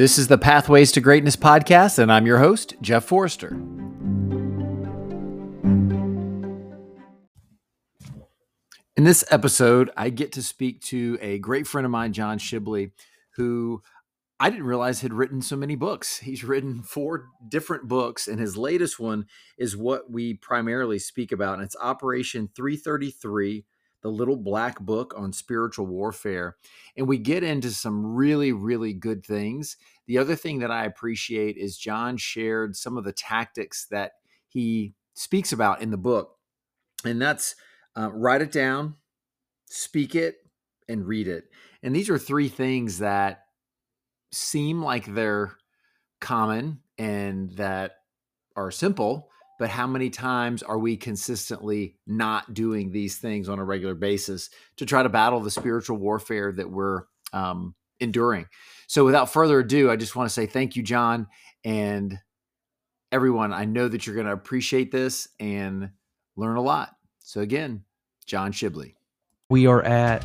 This is the Pathways to Greatness podcast, and I'm your host, Jeff Forrester. In this episode, I get to speak to a great friend of mine, John Shibley, who I didn't realize had written so many books. He's written four different books, and his latest one is what we primarily speak about, and it's Operation 333 the little black book on spiritual warfare. And we get into some really, really good things. The other thing that I appreciate is John shared some of the tactics that he speaks about in the book. And that's uh, write it down, speak it, and read it. And these are three things that seem like they're common and that are simple, but how many times are we consistently not doing these things on a regular basis to try to battle the spiritual warfare that we're um, enduring? So, without further ado, I just want to say thank you, John, and everyone. I know that you're going to appreciate this and learn a lot. So, again, John Shibley. We are at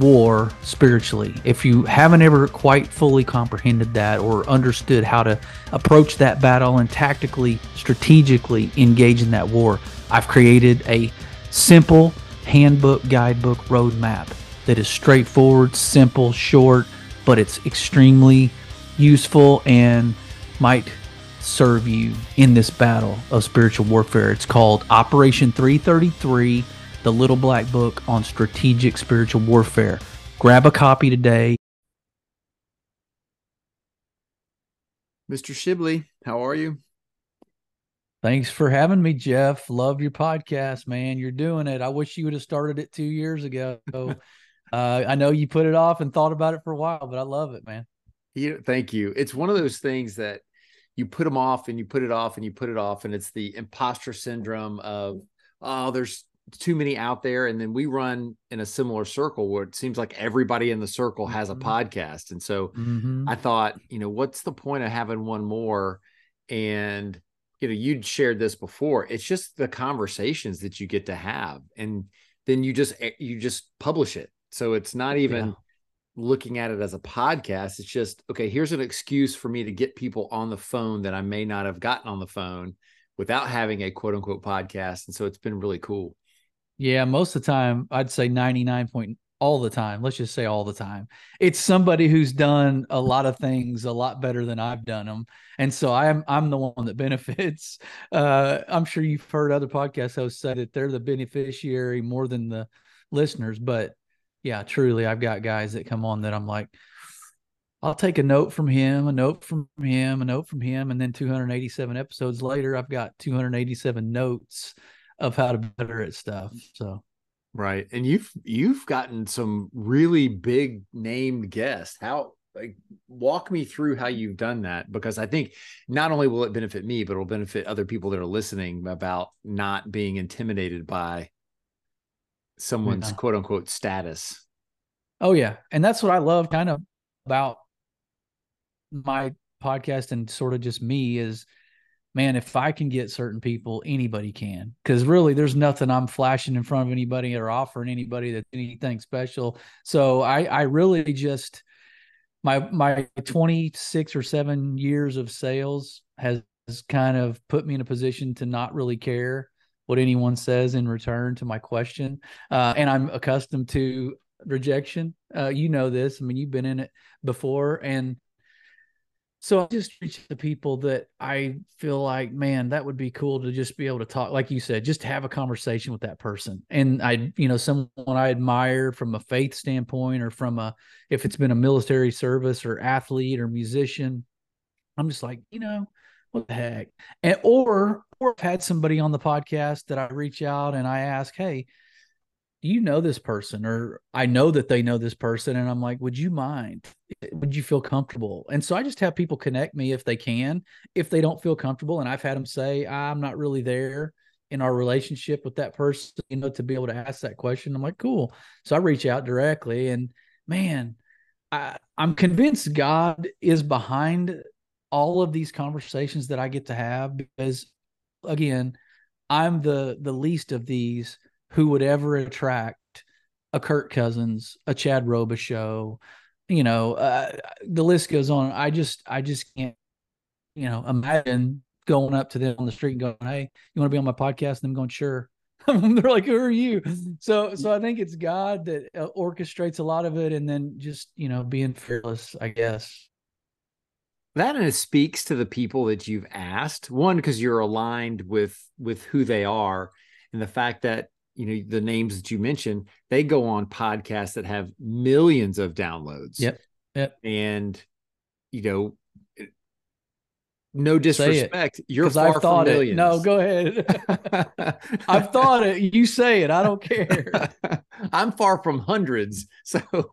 war spiritually. If you haven't ever quite fully comprehended that or understood how to approach that battle and tactically, strategically engage in that war, I've created a simple handbook, guidebook, roadmap that is straightforward, simple, short, but it's extremely useful and might serve you in this battle of spiritual warfare. It's called Operation 333 the Little Black Book on Strategic Spiritual Warfare. Grab a copy today. Mr. Shibley, how are you? Thanks for having me, Jeff. Love your podcast, man. You're doing it. I wish you would have started it two years ago. uh, I know you put it off and thought about it for a while, but I love it, man. You, thank you. It's one of those things that you put them off and you put it off and you put it off, and it's the imposter syndrome of, oh, there's too many out there and then we run in a similar circle where it seems like everybody in the circle has a mm-hmm. podcast. And so mm-hmm. i thought you know what's the point of having one more? And you know you'd shared this before. It's just the conversations that you get to have and then you just eh, you just publish it. So it's not even yeah. looking at it as a podcast. It's just okay here's an excuse for me to get people on the phone that i may not have gotten on the phone without having a quote unquote podcast. And so it's been really cool yeah, most of the time, I'd say 99 point all the time. Let's just say all the time. It's somebody who's done a lot of things a lot better than I've done them. And so I'm I'm the one that benefits. Uh, I'm sure you've heard other podcast hosts say that they're the beneficiary more than the listeners. But yeah, truly, I've got guys that come on that I'm like, I'll take a note from him, a note from him, a note from him, and then 287 episodes later, I've got 287 notes of how to better at stuff. So right. And you've you've gotten some really big named guests. How like walk me through how you've done that because I think not only will it benefit me, but it'll benefit other people that are listening about not being intimidated by someone's yeah. quote unquote status. Oh yeah. And that's what I love kind of about my podcast and sort of just me is man, if I can get certain people, anybody can. Because really, there's nothing I'm flashing in front of anybody or offering anybody that anything special. So I, I really just my my 26 or seven years of sales has kind of put me in a position to not really care what anyone says in return to my question. Uh, and I'm accustomed to rejection. Uh, you know this. I mean, you've been in it before, and so I just reach the people that I feel like, man, that would be cool to just be able to talk, like you said, just have a conversation with that person. And I, you know, someone I admire from a faith standpoint or from a, if it's been a military service or athlete or musician, I'm just like, you know, what the heck? And, or, or I've had somebody on the podcast that I reach out and I ask, hey, you know this person or I know that they know this person and I'm like, would you mind? Would you feel comfortable? And so I just have people connect me if they can. If they don't feel comfortable and I've had them say, I'm not really there in our relationship with that person, you know, to be able to ask that question. I'm like, cool. So I reach out directly and man, I, I'm convinced God is behind all of these conversations that I get to have because again, I'm the the least of these who would ever attract a Kirk Cousins, a Chad Robichaux, you know, uh, the list goes on. I just, I just can't, you know, imagine going up to them on the street and going, "Hey, you want to be on my podcast?" And them going, "Sure." They're like, "Who are you?" So, so I think it's God that uh, orchestrates a lot of it, and then just you know being fearless, I guess. That and it speaks to the people that you've asked. One, because you're aligned with with who they are, and the fact that you know the names that you mentioned, they go on podcasts that have millions of downloads. Yep. Yep. And you know, no disrespect, you're far I've thought from millions. It. No, go ahead. I've thought it. You say it. I don't care. I'm far from hundreds, so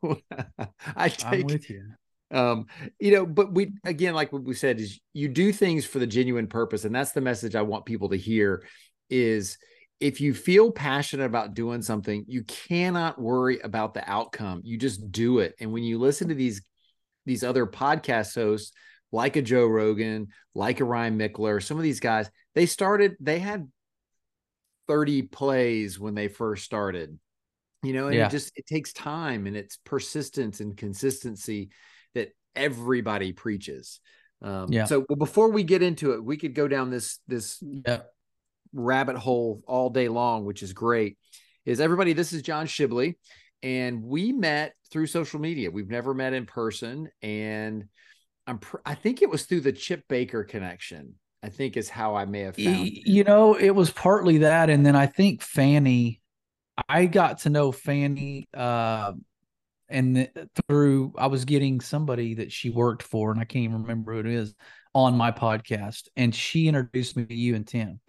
I take. I'm with you. Um, you know, but we again, like what we said, is you do things for the genuine purpose, and that's the message I want people to hear. Is if you feel passionate about doing something, you cannot worry about the outcome. You just do it. And when you listen to these these other podcast hosts like a Joe Rogan, like a Ryan Michler, some of these guys, they started, they had 30 plays when they first started. You know, and yeah. it just it takes time and it's persistence and consistency that everybody preaches. Um, yeah. So well, before we get into it, we could go down this this yeah. Rabbit hole all day long, which is great. Is everybody? This is John Shibley, and we met through social media. We've never met in person, and I'm pr- I think it was through the Chip Baker connection. I think is how I may have found. You know, it was partly that, and then I think Fanny. I got to know Fanny, uh, and through I was getting somebody that she worked for, and I can't even remember who it is on my podcast, and she introduced me to you and Tim,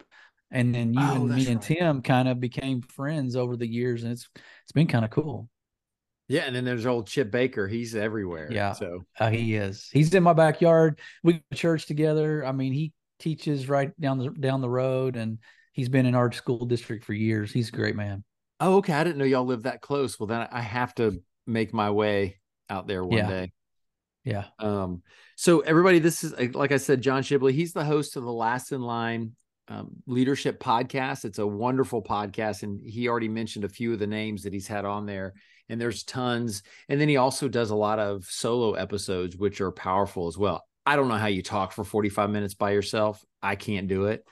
and then you oh, and me right. and Tim kind of became friends over the years, and it's it's been kind of cool. Yeah, and then there's old Chip Baker. He's everywhere. Yeah, so uh, he is. He's in my backyard. We go to church together. I mean, he teaches right down the down the road, and he's been in our school district for years. He's a great man. Oh, okay. I didn't know y'all lived that close. Well, then I have to make my way out there one yeah. day. Yeah. Um. So everybody, this is like I said, John Shibley. He's the host of the Last in Line um, Leadership Podcast. It's a wonderful podcast, and he already mentioned a few of the names that he's had on there and there's tons. And then he also does a lot of solo episodes, which are powerful as well. I don't know how you talk for 45 minutes by yourself. I can't do it.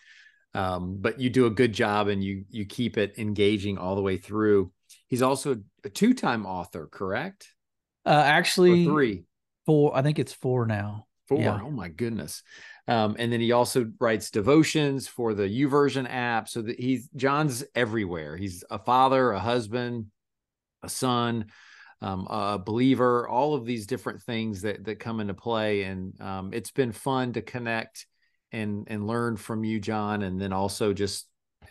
Um, but you do a good job and you you keep it engaging all the way through. He's also a two-time author, correct? Uh, actually, or three, four. I think it's four now. Four. Yeah. Oh my goodness. Um, and then he also writes devotions for the YouVersion app. So that he's John's everywhere. He's a father, a husband, a son, um, a believer, all of these different things that that come into play. And um, it's been fun to connect and and learn from you, John, and then also just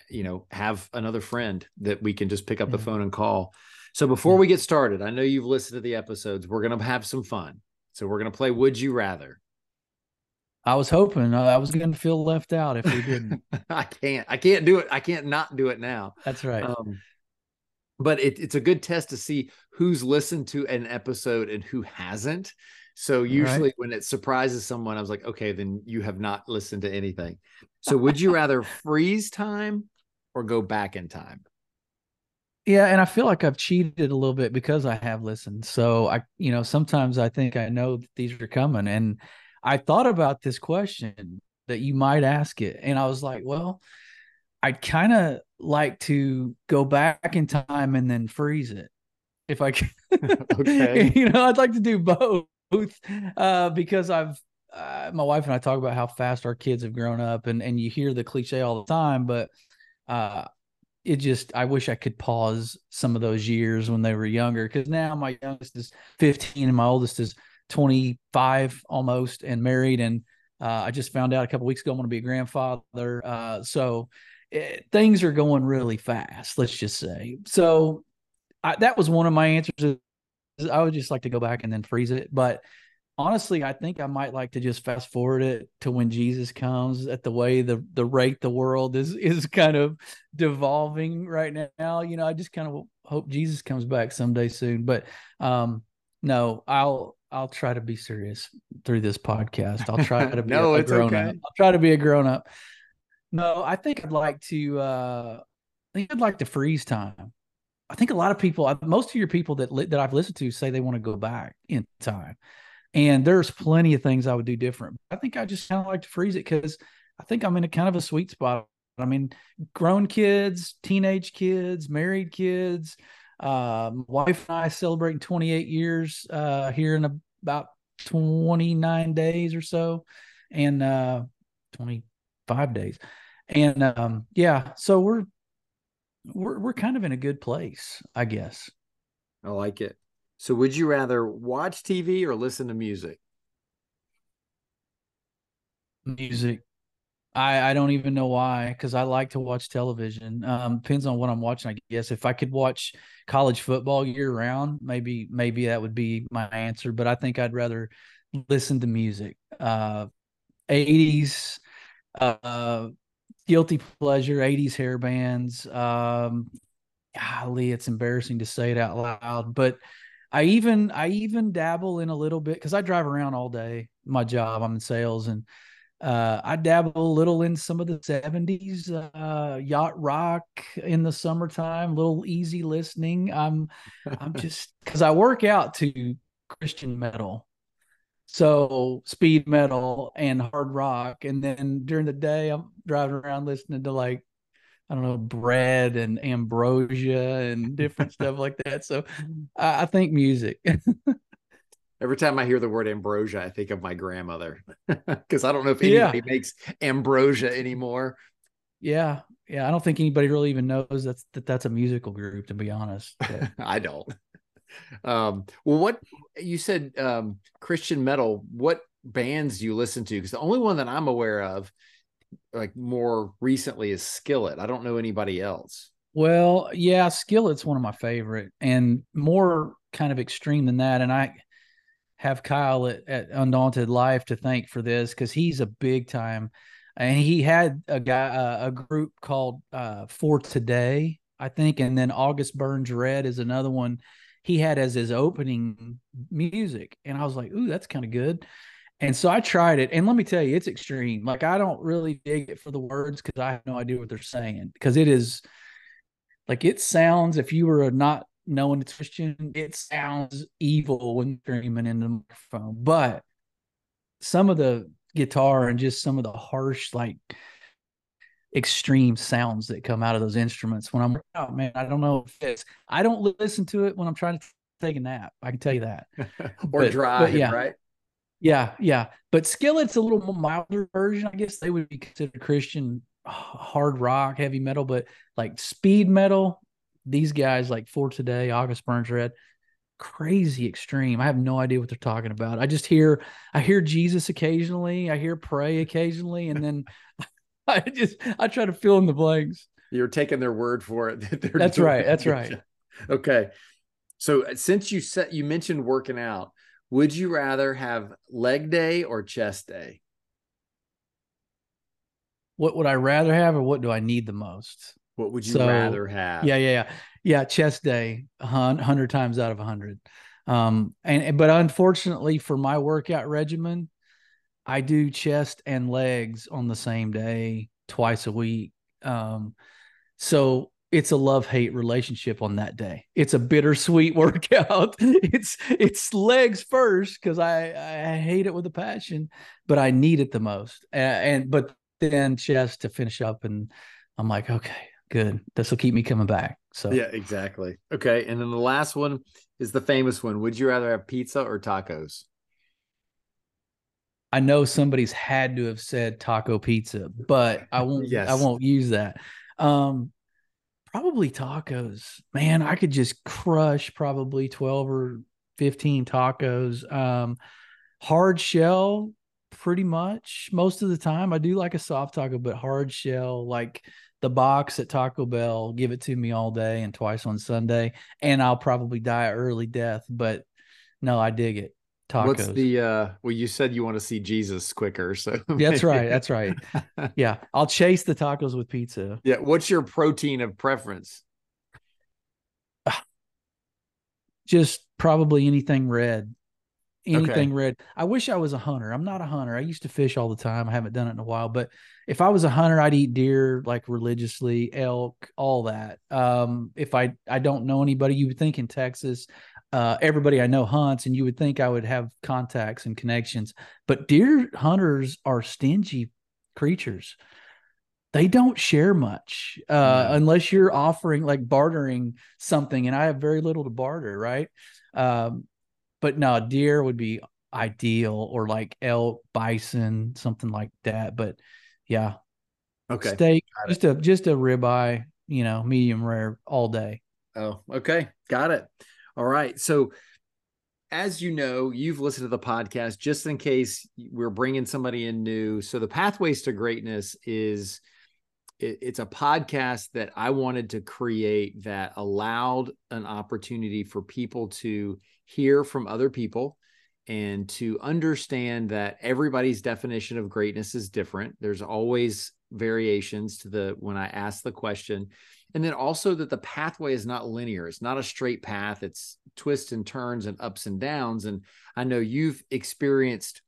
you know have another friend that we can just pick up yeah. the phone and call. So before yeah. we get started, I know you've listened to the episodes. We're gonna have some fun. So we're gonna play Would You Rather. I was hoping uh, I was going to feel left out if we didn't. I can't. I can't do it. I can't not do it now. That's right. Um, but it, it's a good test to see who's listened to an episode and who hasn't. So usually right. when it surprises someone, I was like, okay, then you have not listened to anything. So would you rather freeze time or go back in time? Yeah, and I feel like I've cheated a little bit because I have listened. So I, you know, sometimes I think I know that these are coming. And I thought about this question that you might ask it. And I was like, well, I'd kind of like to go back in time and then freeze it if I can. okay. you know, I'd like to do both uh, because I've uh, my wife and I talk about how fast our kids have grown up, and and you hear the cliche all the time, but uh, it just I wish I could pause some of those years when they were younger because now my youngest is 15 and my oldest is 25 almost and married, and uh, I just found out a couple weeks ago I'm going to be a grandfather. Uh, so it, eh, things are going really fast. Let's just say. So I, that was one of my answers. I would just like to go back and then freeze it, but honestly, I think I might like to just fast forward it to when Jesus comes at the way the the rate the world is is kind of devolving right now. You know, I just kind of hope Jesus comes back someday soon. But um no, I'll I'll try to be serious through this podcast. I'll try to be no, a, a grown okay. up. I'll try to be a grown up. No, I think I'd like to. uh I think I'd like to freeze time. I think a lot of people, most of your people that li- that I've listened to say they want to go back in time, and there's plenty of things I would do different. I think I just kind of like to freeze it because I think I'm in a kind of a sweet spot. I mean, grown kids, teenage kids, married kids. Uh, my wife and I celebrating 28 years uh, here in about 29 days or so, and uh, 25 days, and um, yeah, so we're we're we're kind of in a good place, I guess. I like it. So would you rather watch TV or listen to music? Music. I, I don't even know why because I like to watch television. Um, depends on what I'm watching. I guess if I could watch college football year round, maybe maybe that would be my answer. But I think I'd rather listen to music. Uh, 80s, uh, guilty pleasure 80s hair bands um golly it's embarrassing to say it out loud but i even i even dabble in a little bit because i drive around all day my job i'm in sales and uh, I dabble a little in some of the 70s uh, yacht rock in the summertime, little easy listening. I'm I'm just cuz I work out to Christian metal. So speed metal and hard rock, and then during the day I'm driving around listening to like I don't know bread and ambrosia and different stuff like that. So I, I think music. Every time I hear the word ambrosia, I think of my grandmother because I don't know if anybody yeah. makes ambrosia anymore. Yeah, yeah. I don't think anybody really even knows that's that that's a musical group. To be honest, I don't. Um, well, what you said, um, Christian metal, what bands do you listen to? Because the only one that I'm aware of, like more recently, is Skillet. I don't know anybody else. Well, yeah, Skillet's one of my favorite and more kind of extreme than that. And I have Kyle at, at Undaunted Life to thank for this because he's a big time. And he had a guy, uh, a group called uh, For Today, I think, and then August Burns Red is another one he had as his opening music. And I was like, ooh, that's kind of good. And so I tried it. And let me tell you, it's extreme. Like I don't really dig it for the words because I have no idea what they're saying. Because it is like it sounds, if you were not knowing it's Christian, it sounds evil when screaming in the microphone. But some of the guitar and just some of the harsh, like extreme sounds that come out of those instruments when I'm oh man, I don't know if it's I don't listen to it when I'm trying to take a nap. I can tell you that. or but, drive, but yeah. right? Yeah, yeah. But Skillet's a little milder version. I guess they would be considered Christian hard rock, heavy metal, but like speed metal, these guys like for today, August Burns Red, crazy extreme. I have no idea what they're talking about. I just hear I hear Jesus occasionally, I hear pray occasionally, and then I just I try to fill in the blanks. You're taking their word for it. That that's right. That's right. Okay. So uh, since you said you mentioned working out, would you rather have leg day or chest day? What would I rather have, or what do I need the most? What would you so, rather have? Yeah, yeah, yeah, yeah. Chest day, hundred times out of hundred. Um, and but unfortunately for my workout regimen, I do chest and legs on the same day twice a week. Um, so it's a love hate relationship on that day. It's a bittersweet workout. it's it's legs first because I I hate it with a passion, but I need it the most. And, and but then chest to finish up, and I'm like, okay, good. This will keep me coming back. So yeah, exactly. Okay, and then the last one is the famous one. Would you rather have pizza or tacos? I know somebody's had to have said taco pizza, but I won't. yes. I won't use that. Um, probably tacos. Man, I could just crush probably twelve or fifteen tacos. Um, hard shell, pretty much most of the time. I do like a soft taco, but hard shell, like the box at Taco Bell, give it to me all day and twice on Sunday, and I'll probably die an early death. But no, I dig it tacos. What's the uh well you said you want to see Jesus quicker, so That's right. That's right. yeah. I'll chase the tacos with pizza. Yeah. What's your protein of preference? Just probably anything red. Anything Okay. red. I wish I was a hunter. I'm not a hunter. I used to fish all the time. I haven't done it in a while, but if I was a hunter, I'd eat deer like religiously, elk, all that. Um, if I I don't know anybody, you would think in Texas, uh, everybody I know hunts, and you would think I would have contacts and connections. But deer hunters are stingy creatures. They don't share much uh, No. unless you're offering like bartering something, and I have very little to barter, right? Um, but no, deer would be ideal, or like elk, bison, something like that. But yeah, Okay. steak, just a just a ribeye, you know, medium rare all day. Oh, okay. Got it. All right. So, as you know, you've listened to the podcast just in case we're bringing somebody in new. So, the Pathways to Greatness is it, it's a podcast that I wanted to create that allowed an opportunity for people to hear from other people and to understand that everybody's definition of greatness is different. There's always variations to the when I ask the question. And then also that the pathway is not linear. It's not a straight path. It's twists and turns and ups and downs. And I know you've experienced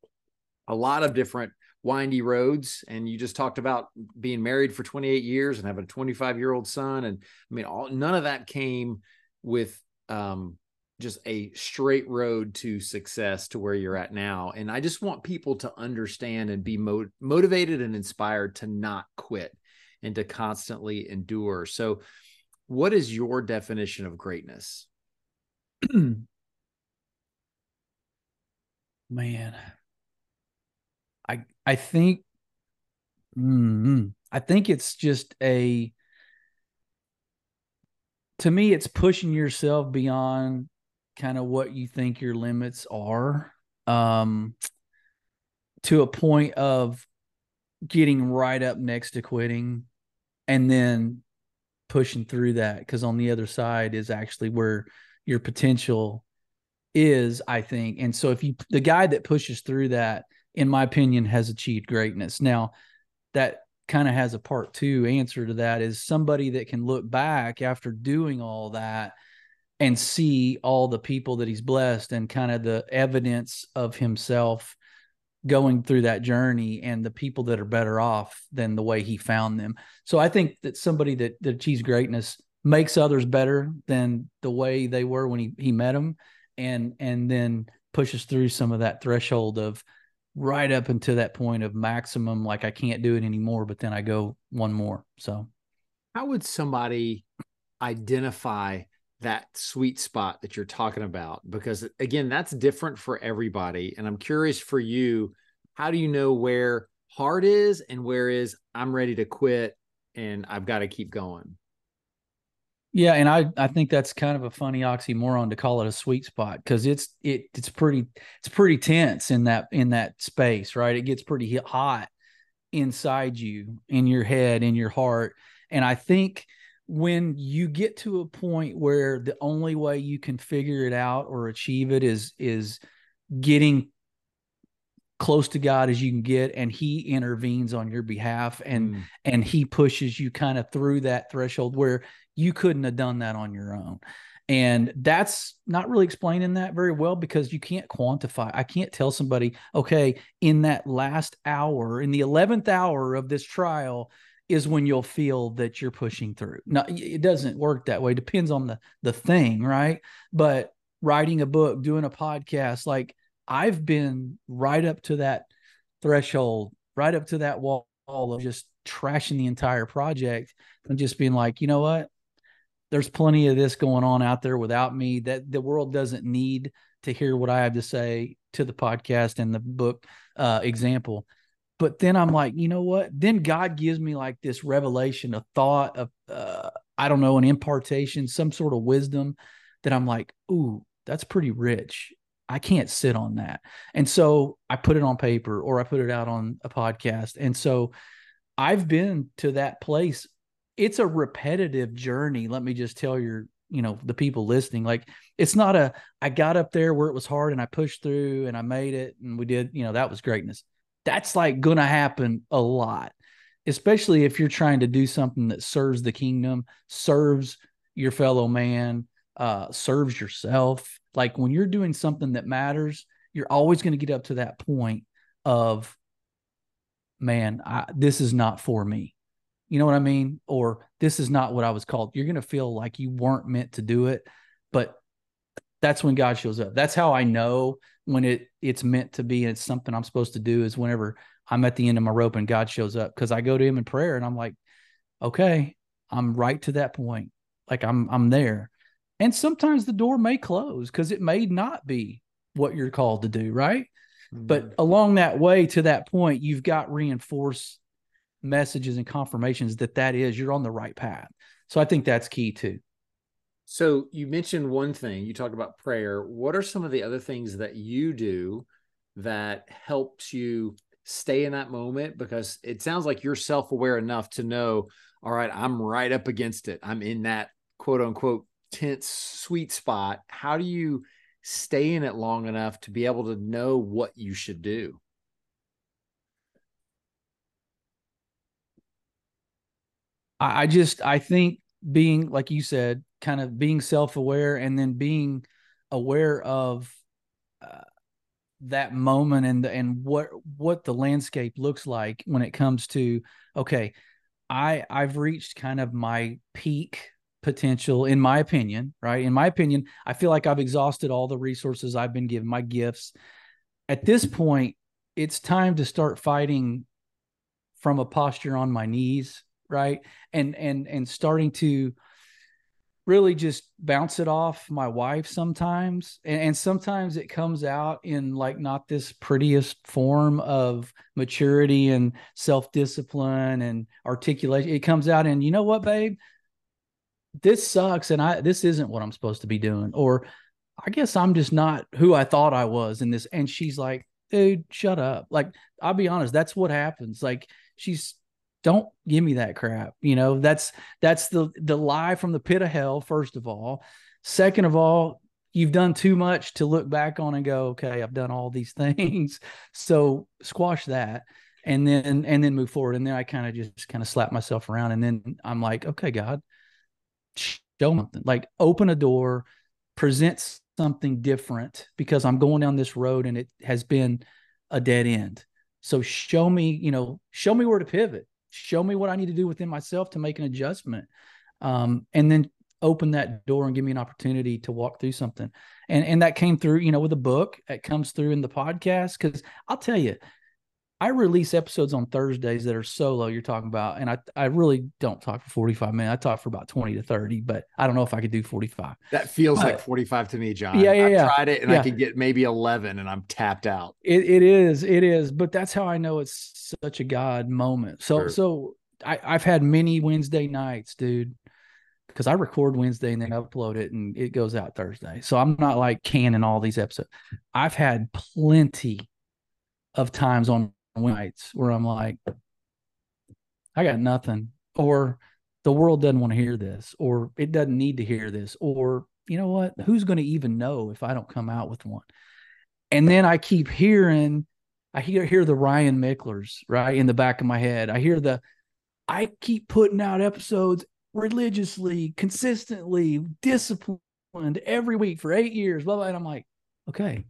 a lot of different windy roads and you just talked about being married for 28 years and having a 25 year old son and i mean all, none of that came with um, just a straight road to success to where you're at now. And i just want people to understand and be mo- motivated and inspired to not quit and to constantly endure. So what is your definition of greatness? Man, I I think mm, I think it's just a to me it's pushing yourself beyond kind of what you think your limits are um to a point of getting right up next to quitting and then pushing through that because on the other side is actually where your potential is i think. And so if you the guy that pushes through that in my opinion has achieved greatness. Now that kind of has a part two answer to that is somebody that can look back after doing all that and see all the people that he's blessed and kind of the evidence of himself going through that journey and the people that are better off than the way he found them. So I think that somebody that, that achieves greatness makes others better than the way they were when he, he met them and and then pushes through some of that threshold of right up into that point of maximum like I can't do it anymore, but then I go one more. So how would somebody identify that sweet spot that you're talking about because again that's different for everybody and i'm curious for you how do you know where hard is and where is i'm ready to quit and i've got to keep going yeah and i i think that's kind of a funny oxymoron to call it a sweet spot because it's it it's pretty it's pretty tense in that in that space right? It gets pretty hot inside you in your head in your heart and i think when you get to a point where the only way you can figure it out or achieve it is is getting close to God as you can get and he intervenes on your behalf and mm. and he pushes you kind of through that threshold where you couldn't have done that on your own. And that's not really explaining that very well because you can't quantify. I can't tell somebody, okay, in that last hour, in the 11th hour of this trial, is when you'll feel that you're pushing through. No, it doesn't work that way. It depends on the the thing, right? But writing a book, doing a podcast, like I've been right up to that threshold, right up to that wall of just trashing the entire project and just being like, you know what? There's plenty of this going on out there without me that the world doesn't need to hear what I have to say to the podcast and the book uh, example but then I'm like, you know what? Then God gives me like this revelation, a thought of, uh, I don't know, an impartation, some sort of wisdom that I'm like, ooh, that's pretty rich. I can't sit on that. And so I put it on paper or I put it out on a podcast. And so I've been to that place. It's a repetitive journey. Let me just tell your, you know, the people listening, like it's not a, I got up there where it was hard and I pushed through and I made it and we did, you know, that was greatness that's like going to happen a lot, especially if you're trying to do something that serves the kingdom, serves your fellow man, uh, serves yourself. Like when you're doing something that matters, you're always going to get up to that point of, man, I, this is not for me. You know what I mean? Or this is not what I was called. You're going to feel like you weren't meant to do it, but that's when God shows up. That's how I know when it it's meant to be and it's something I'm supposed to do is whenever I'm at the end of my rope and God shows up because I go to him in prayer and I'm like, okay, I'm right to that point. Like I'm I'm there. And sometimes the door may close because it may not be what you're called to do, right? Mm-hmm. But along that way to that point, you've got reinforced messages and confirmations that that is you're on the right path. So I think that's key too. So you mentioned one thing, you talked about prayer. What are some of the other things that you do that helps you stay in that moment? Because it sounds like you're self-aware enough to know all right i'm right up against it. I'm in that quote unquote tense sweet spot. How do you stay in it long enough to be able to know what you should do? I just i think being like you said kind of being self-aware and then being aware of uh, that moment and the, and what what the landscape looks like when it comes to okay i i've reached kind of my peak potential in my opinion right? In my opinion i feel like i've exhausted all the resources i've been given my gifts. At this point it's time to start fighting from a posture on my knees right? And and and starting to really just bounce it off my wife sometimes. And, and, sometimes it comes out in like not this prettiest form of maturity and self-discipline and articulation. It comes out in you know what babe? This sucks and i this isn't what i'm supposed to be doing. Or i guess i'm just not who i thought i was in this and she's like dude shut up. Like i'll be honest that's what happens. Like she's don't give me that crap you know? That's that's the the lie from the pit of hell first of all. Second of all you've done too much to look back on and go okay i've done all these things. So squash that and then and then move forward. And then i kind of just kind of slap myself around and then i'm like okay god show something. Like open a door present something different because i'm going down this road and it has been a dead end. So show me you know show me where to pivot show me what I need to do within myself to make an adjustment. Um, and then open that door and give me an opportunity to walk through something. And and that came through, you know, with a book. It comes through in the podcast. Cause I'll tell you, I release episodes on Thursdays that are solo you're talking about. And I, I really don't talk for 45 minutes. I talk for about 20 to 30, but I don't know if I could do 45. That feels but, like 45 to me, John. Yeah, yeah, I've yeah. tried it and yeah. I could get maybe 11 and I'm tapped out. It, it is, it is, but that's how I know it's such a God moment. So, sure. so I, I've had many Wednesday nights, dude, because I record Wednesday and then upload it and it goes out Thursday. So I'm not like canning all these episodes. I've had plenty of times on nights where I'm like, I got nothing, or the world doesn't want to hear this, or it doesn't need to hear this, or you know what? Who's going to even know if I don't come out with one? And then I keep hearing, I hear hear the Ryan Michlers right in the back of my head. I hear the, I keep putting out episodes religiously, consistently, disciplined every week for eight years. Blah blah. And I'm like, okay,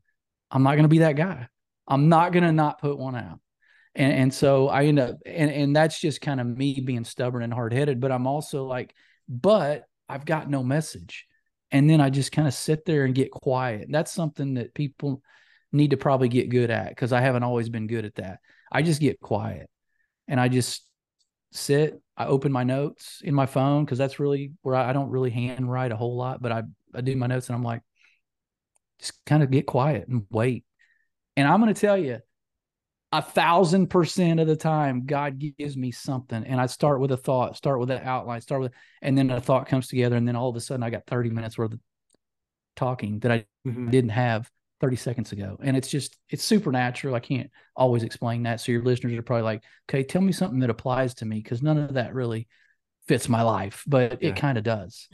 I'm not going to be that guy. I'm not going to not put one out and and so I end up and and that's just kind of me being stubborn and hard headed. But I'm also like, but I've got no message, and then I just kind of sit there and get quiet. That's something that people need to probably get good at because I haven't always been good at that. I just get quiet, and I just sit. I open my notes in my phone because that's really where I, I don't really handwrite a whole lot, but I I do my notes and I'm like, just kind of get quiet and wait. And I'm going to tell you, a thousand percent of the time god gives me something. And i start with a thought start with an outline start with and then a thought comes together. And then all of a sudden i got 30 minutes worth of talking that i mm-hmm. didn't have 30 seconds ago. And it's just it's supernatural. I can't always explain that. So your listeners are probably like okay tell me something that applies to me because none of that really fits my life but yeah. it kind of does.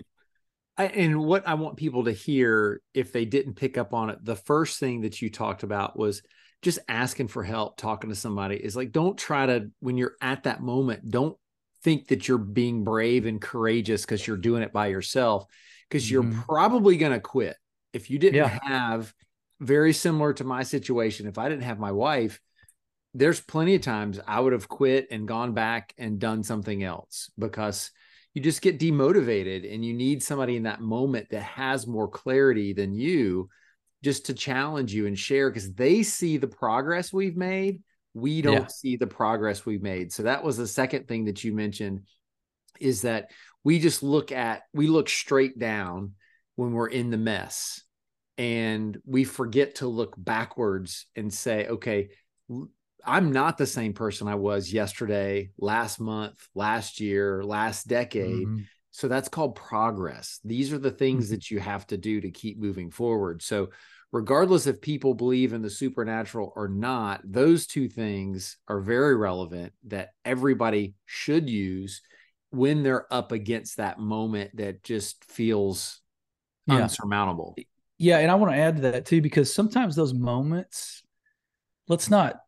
I, and what i want people to hear if they didn't pick up on it the first thing that you talked about was just asking for help, talking to somebody is like, don't try to, when you're at that moment, don't think that you're being brave and courageous because you're doing it by yourself, because mm-hmm. you're probably going to quit. If you didn't yeah. have very similar to my situation. If I didn't have my wife, there's plenty of times I would have quit and gone back and done something else because you just get demotivated and you need somebody in that moment that has more clarity than you just to challenge you and share because they see the progress we've made. We don't yeah. see the progress we've made. So that was the second thing that you mentioned is that we just look at, we look straight down when we're in the mess and we forget to look backwards and say, okay, I'm not the same person I was yesterday, last month, last year, last decade. Mm-hmm. So that's called progress. These are the things mm-hmm. that you have to do to keep moving forward. So, regardless if people believe in the supernatural or not, those two things are very relevant that everybody should use when they're up against that moment that just feels yeah. unsurmountable. Yeah. And I want to add to that too, because sometimes those moments, let's not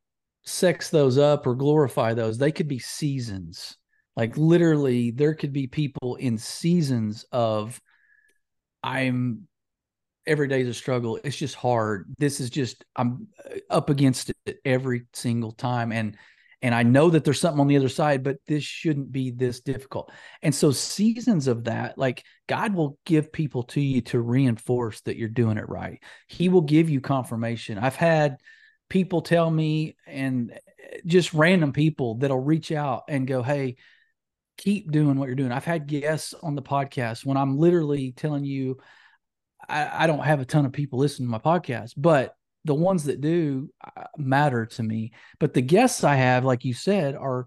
sex those up or glorify those. They could be seasons. Like literally, there could be people in seasons of I'm every day is a struggle. It's just hard. This is just I'm uh, up against it every single time. And and I know that there's something on the other side, but this shouldn't be this difficult. And so seasons of that, like God will give people to you to reinforce that you're doing it right. He will give you confirmation. I've had people tell me and just random people that'll reach out and go, Hey, keep doing what you're doing. I've had guests on the podcast when I'm literally telling you, I, I don't have a ton of people listening to my podcast, but the ones that do uh, matter to me. But the guests I have, like you said, are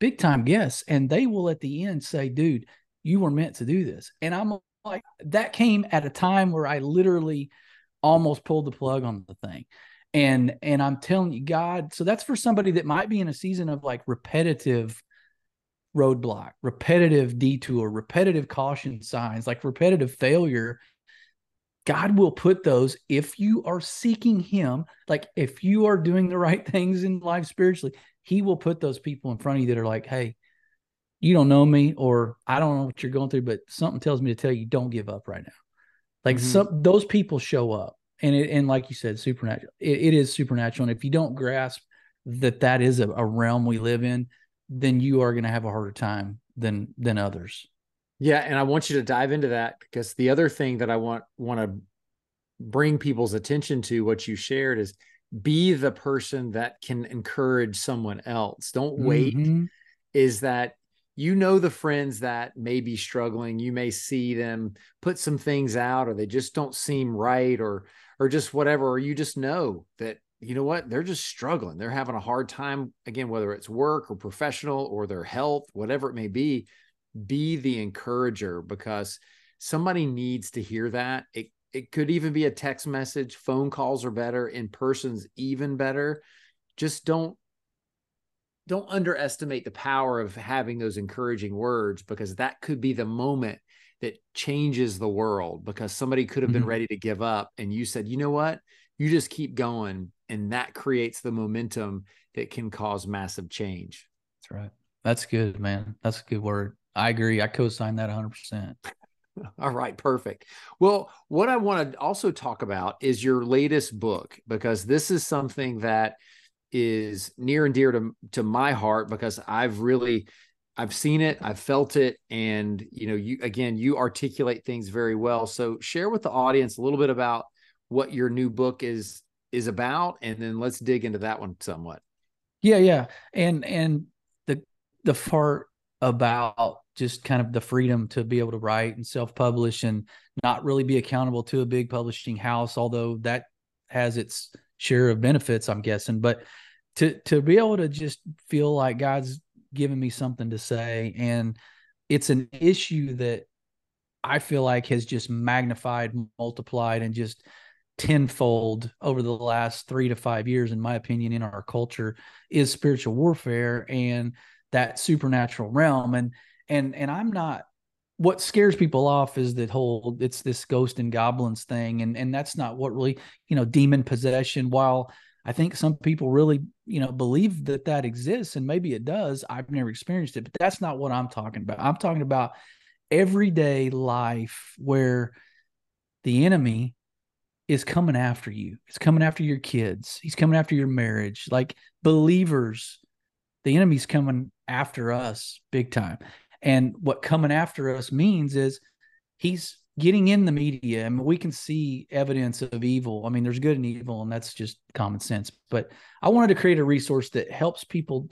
big time guests, and they will at the end say, dude, you were meant to do this. And I'm like, that came at a time where I literally almost pulled the plug on the thing and and i'm telling you god so that's for somebody that might be in a season of like repetitive roadblock repetitive detour repetitive caution signs like repetitive failure god will put those if you are seeking him like if you are doing the right things in life spiritually he will put those people in front of you that are like hey you don't know me or i don't know what you're going through but something tells me to tell you don't give up right now like mm-hmm. some those people show up and it and like you said supernatural it, it is supernatural and if you don't grasp that that is a, a realm we live in then you are going to have a harder time than than others. Yeah and i want you to dive into that because the other thing that i want want to bring people's attention to what you shared is be the person that can encourage someone else. Don't wait. Mm-hmm. is that you know the friends that may be struggling. You may see them put some things out or they just don't seem right or or just whatever or you just know that you know what? They're just struggling. They're having a hard time again whether it's work or professional or their health whatever it may be be the encourager because somebody needs to hear that. It it could even be a text message. Phone calls are better. In person's even better. Just don't don't underestimate the power of having those encouraging words because that could be the moment that changes the world because somebody could have been mm-hmm. ready to give up and you said you know what? You just keep going and that creates the momentum that can cause massive change. That's right. That's good man. That's a good word. I agree. I co-sign that 100% all right perfect. Well what i want to also talk about is your latest book because this is something that is near and dear to to my heart because I've really I've seen it, I've felt it, and you know, you again, you articulate things very well. So share with the audience a little bit about what your new book is is about, and then let's dig into that one somewhat. Yeah, yeah, and and the the part about just kind of the freedom to be able to write and self publish and not really be accountable to a big publishing house, although that has its share of benefits, I'm guessing. But to to be able to just feel like God's given me something to say and it's an issue that I feel like has just magnified, multiplied, and just tenfold over the last three to five years, in my opinion, in our culture is spiritual warfare and that supernatural realm. And and and I'm not what scares people off is that whole it's this ghost and goblins thing. And and that's not what really, you know, demon possession, while I think some people really, you know, believe that that exists, and maybe it does. I've never experienced it, but that's not what I'm talking about. I'm talking about everyday life where the enemy is coming after you. It's coming after your kids. He's coming after your marriage. Like believers, the enemy's coming after us big time. And what coming after us means is he's getting in the media. I mean, we can see evidence of evil. I mean, there's good and evil, and that's just common sense. But I wanted to create a resource that helps people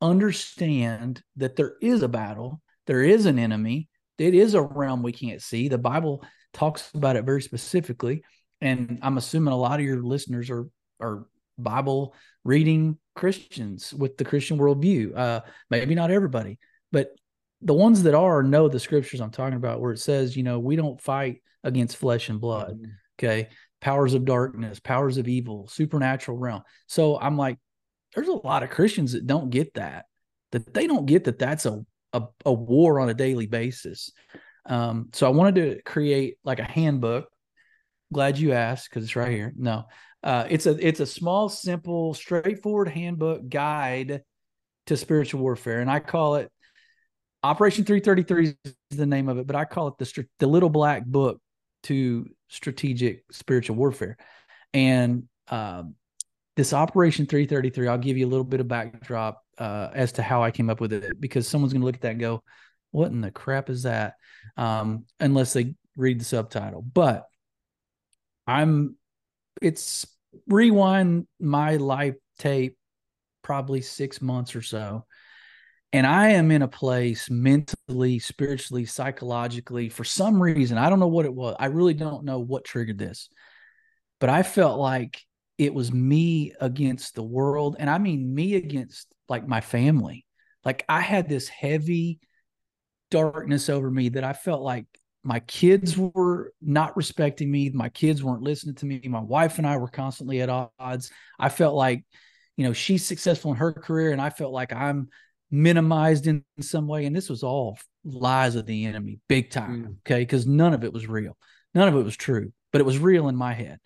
understand that there is a battle, there is an enemy, it is a realm we can't see. The Bible talks about it very specifically. And I'm assuming a lot of your listeners are are Bible reading Christians with the Christian worldview. Uh, maybe not everybody, but the ones that are know the scriptures I'm talking about, where it says, you know, we don't fight against flesh and blood. Mm-hmm. Okay. Powers of darkness, powers of evil, supernatural realm. So I'm like, there's a lot of Christians that don't get that, that they don't get that that's a, a, a war on a daily basis. Um, so I wanted to create like a handbook. Glad you asked because it's right here. No, uh, it's a it's a small, simple, straightforward handbook guide to spiritual warfare, and I call it Operation 333 is the name of it, but I call it the the little black book to strategic spiritual warfare. And um, this Operation 333, I'll give you a little bit of backdrop uh, as to how I came up with it because someone's going to look at that and go, "What in the crap is that?" Um, unless they read the subtitle. But I'm it's rewind my life tape probably six months or so and I am in a place mentally, spiritually, psychologically, for some reason, I don't know what it was. I really don't know what triggered this, but I felt like it was me against the world. And I mean, me against like my family. Like I had this heavy darkness over me that I felt like my kids were not respecting me. My kids weren't listening to me. My wife and I were constantly at odds. I felt like, you know, she's successful in her career and I felt like I'm minimized in some way. And this was all lies of the enemy, big time. Mm. Okay. Because none of it was real. None of it was true, but it was real in my head.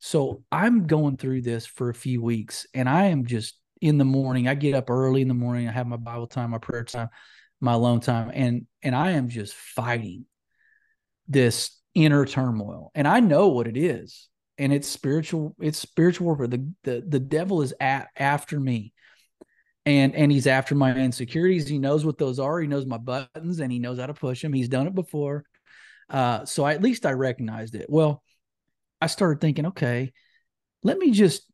So I'm going through this for a few weeks and I am just in the morning. I get up early in the morning. I have my Bible time, my prayer time, my alone time, and and I am just fighting this inner turmoil. And I know what it is. And it's spiritual, it's spiritual warfare. The the the devil is at after me and and he's after my insecurities he knows what those are he knows my buttons and he knows how to push them he's done it before uh, so I, at least i recognized it well i started thinking okay let me just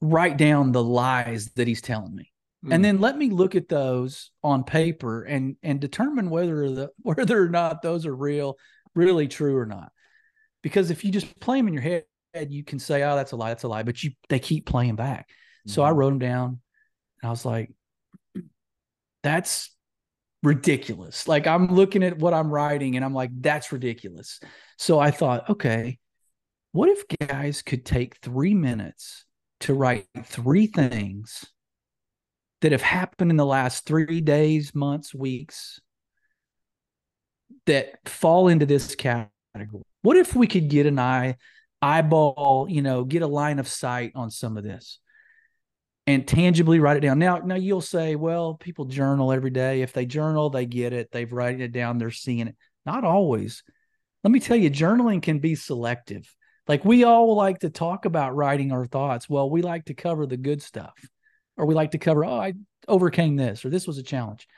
write down the lies that he's telling me mm. and hmm. then let me look at those on paper and and determine whether the whether or not those are real really true or not because if you just play them in your head you can say oh that's a lie that's a lie but you they keep playing back mm. so i hmm. wrote them down and I was like, that's ridiculous. Like I'm looking at what I'm writing and I'm like, that's ridiculous. So I thought, okay, what if guys could take three minutes to write three things that have happened in the last three days, months, weeks that fall into this category? What if we could get an eye, eyeball, you know, get a line of sight on some of this? and tangibly write it down. Now, now you'll say, well, people journal every day. If they journal, they get it. They've writing it down. They're seeing it. Not always. Let me tell you, journaling can be selective. Like we all like to talk about writing our thoughts. Well, we like to cover the good stuff, or we like to cover, oh, I overcame this, or this was a challenge.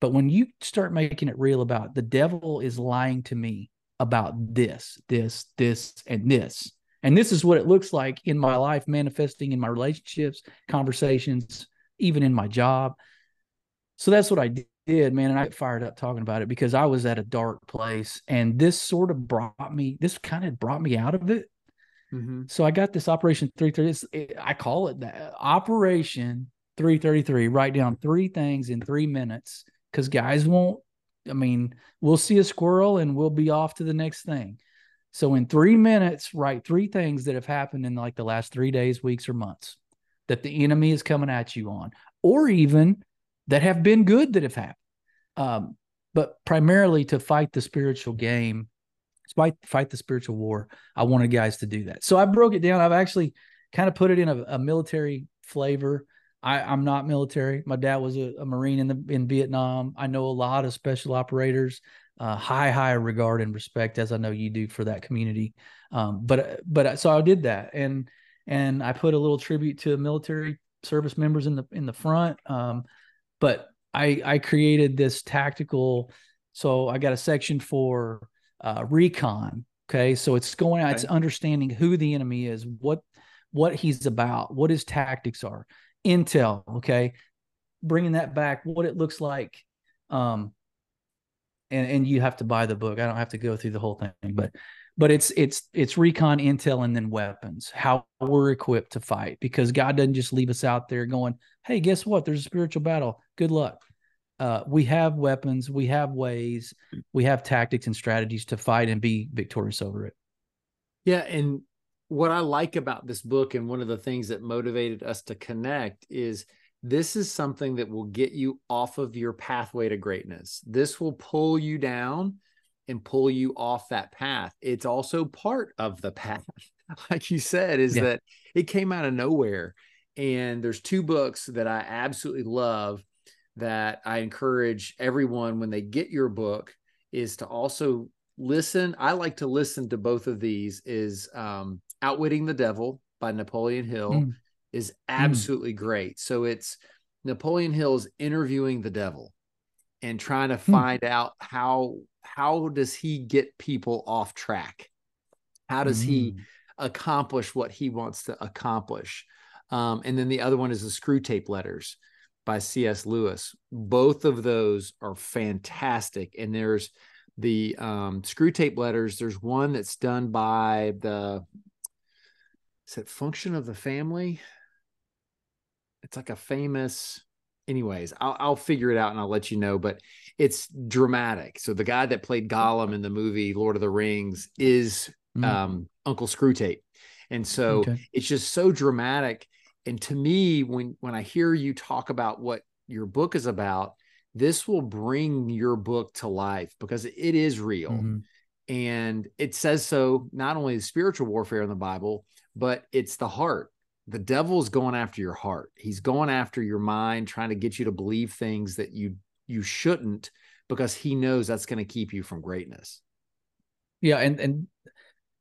But when you start making it real about the devil is lying to me about this, this, this, and this, and this is what it looks like in my life, manifesting in my relationships, conversations, even in my job. So that's what I did, man. And I fired up talking about it because I was at a dark place. And this sort of brought me, this kind of brought me out of it. Mm-hmm. So I got this Operation 333. I call it that Operation 333. Write down three things in three minutes because guys won't, I mean, we'll see a squirrel and we'll be off to the next thing. So in three minutes, write three things that have happened in like the last three days, weeks, or months that the enemy is coming at you on, or even that have been good that have happened. Um, but primarily to fight the spiritual game, fight fight the spiritual war. I wanted guys to do that. So I broke it down. I've actually kind of put it in a, a military flavor. I, am not military. My dad was a, a Marine in the in Vietnam. I know a lot of special operators. uh, high, high regard and respect, as I know you do for that community. Um, but but so I did that, and and I put a little tribute to military service members in the in the front. Um, but I I created this tactical. So I got a section for uh, recon. Okay, so it's going out, okay. it's understanding who the enemy is, what what he's about, what his tactics are, intel. Okay, bringing that back, what it looks like. Um, and and you have to buy the book. I don't have to go through the whole thing, but but it's it's it's recon intel and then weapons how we're equipped to fight because god doesn't just leave us out there going hey guess what there's a spiritual battle good luck uh, we have weapons we have ways we have tactics and strategies to fight and be victorious over it yeah and what i like about this book and one of the things that motivated us to connect is this is something that will get you off of your pathway to greatness this will pull you down and pull you off that path. It's also part of the path, like you said, is yeah. that it came out of nowhere. And there's two books that I absolutely love that I encourage everyone when they get your book is to also listen. I like to listen to both of these is um, Outwitting the Devil by Napoleon Hill mm. is mm. absolutely mm. great. So it's Napoleon Hill's interviewing the devil and trying to hmm. find mm. out how how does he get people off track? How does he accomplish what he wants to accomplish? Um, and then the other one is the Screwtape Letters by C.S. Lewis. Both of those are fantastic. And there's the um, Screwtape Letters. There's one that's done by the is it Focus on the Family? It's like a famous anyways, I'll, I'll figure it out and I'll let you know. But it's dramatic. So the guy that played Gollum in the movie Lord of the Rings is mm. um, Uncle Screwtape, and so okay. it's just so dramatic. And to me, when when I hear you talk about what your book is about, this will bring your book to life because it is real. Mm-hmm. And it says so not only the spiritual warfare in the Bible, but it's the heart the devil's going after your heart. He's going after your mind, trying to get you to believe things that you you shouldn't because he knows that's going to keep you from greatness. Yeah, and and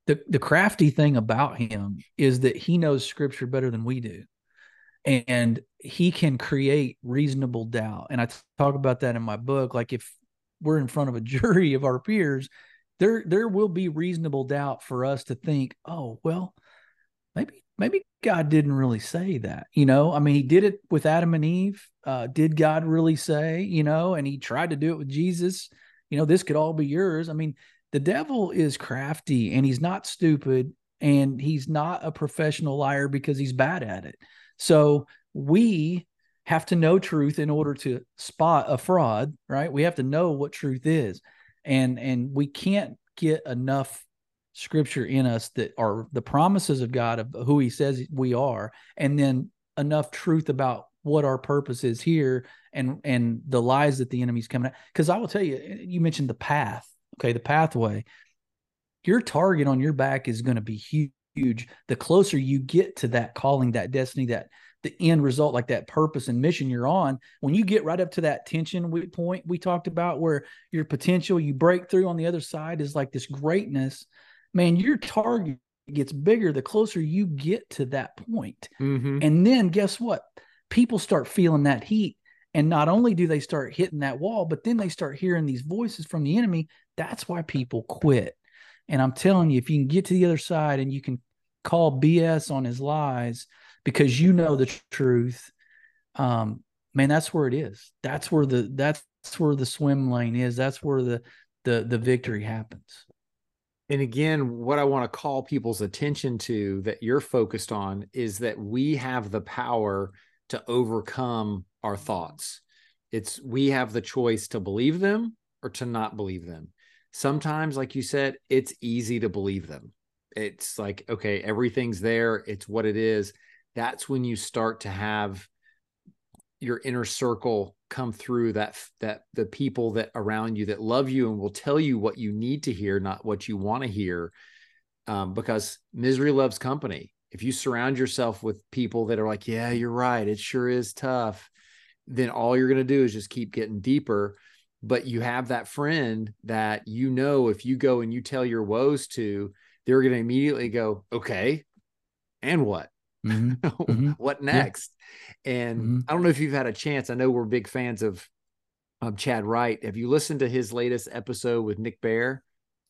the the crafty thing about him is that he knows scripture better than we do. And he can create reasonable doubt. And I talk about that in my book like if we're in front of a jury of our peers, there there will be reasonable doubt for us to think, "Oh, well, maybe maybe God didn't really say that. You know, I mean, he did it with Adam and Eve. Uh, did God really say, you know, and he tried to do it with Jesus, you know, this could all be yours. I mean, the devil is crafty and he's not stupid and he's not a professional liar because he's bad at it. So we have to know truth in order to spot a fraud, right? We have to know what truth is. And and we can't get enough scripture in us that are the promises of God of who he says we are and then enough truth about what our purpose is here and and the lies that the enemy's coming at. Cuz I will tell you eh, you mentioned the path okay the pathway. Your target on your back is going to be huge. The closer you get to that calling that destiny that the end result like that purpose and mission you're on when you get right up to that tension point we talked about where your potential you break through on the other side is like this greatness man, your target gets bigger the closer you get to that point. Mm-hmm. And then guess what? People start feeling that heat. And not only do they start hitting that wall, but then they start hearing these voices from the enemy. That's why people quit. And I'm telling you, if you can get to the other side and you can call BS on his lies because you know the truth, um, man, that's where it is. That's where the that's where the swim lane is. That's where the the the victory happens and again what i want to call people's attention to that you're focused on is that we have the power to overcome our thoughts. It's we have the choice to believe them or to not believe them. Sometimes like you said it's easy to believe them. It's like okay everything's there it's what it is. That's when you start to have your inner circle come through that that the people that around you that love you and will tell you what you need to hear not what you want to hear um, because misery loves company if you surround yourself with people that are like yeah you're right it sure is tough then all you're going to do is just keep getting deeper but you have that friend that you know if you go and you tell your woes to, they're going to immediately go, okay, and what? Mm-hmm. mm-hmm. what next? And mm-hmm. I don't know if you've had a chance. I know we're big fans of um, Chad Wright. Have you listened to his latest episode with Nick Bare?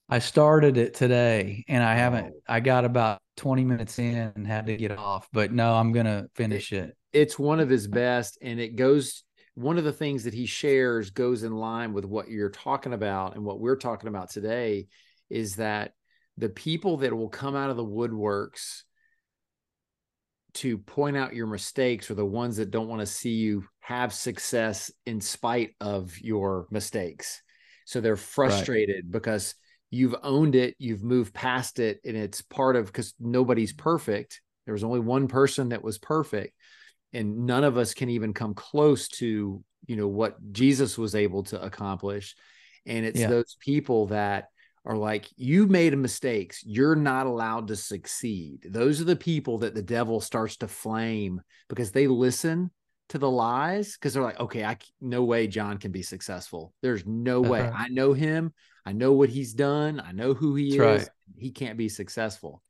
I started it today and I haven't. I got about 20 minutes in and had to get off, but no, I'm going to finish it, it. It's one of his best and it goes, one of the things that he shares goes in line with what you're talking about and what we're talking about today is that the people that will come out of the woodworks to point out your mistakes or the ones that don't want to see you have success in spite of your mistakes. So they're frustrated right. because you've owned it, you've moved past it, and it's part of because nobody's perfect. There was only one person that was perfect, and none of us can even come close to you know what Jesus was able to accomplish. And it's yeah. those people that are like, you made mistakes. You're not allowed to succeed. Those are the people that the devil starts to flame because they listen to the lies because they're like, okay, I no way John can be successful. There's no uh-huh. way. I know him. I know what he's done. I know who he That's is. Right. He can't be successful.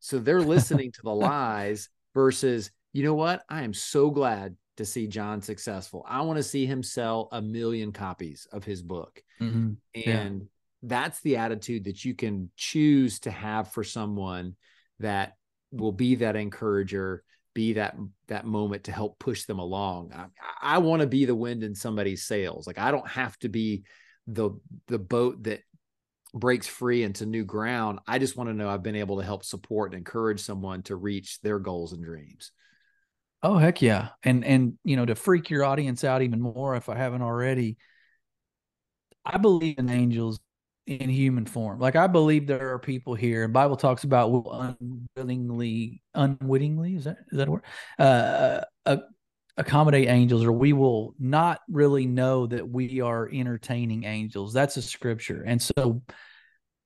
So they're listening to the lies versus, you know what? I am so glad to see John successful. I want to see him sell a million copies of his book. Mm-hmm. And yeah that's the attitude that you can choose to have for someone that will be that encourager be that that moment to help push them along. I, I want to be the wind in somebody's sails. Like i don't have to be the the boat that breaks free into new ground. I just want to know i've been able to help support and encourage someone to reach their goals and dreams. Oh heck yeah. And and you know to freak your audience out even more if i haven't already i believe in angels in human form. Like I believe there are people here, Bible talks about will unwillingly, unwittingly is that is that a word? Uh, uh, accommodate angels, or we will not really know that we are entertaining angels. That's a scripture, and so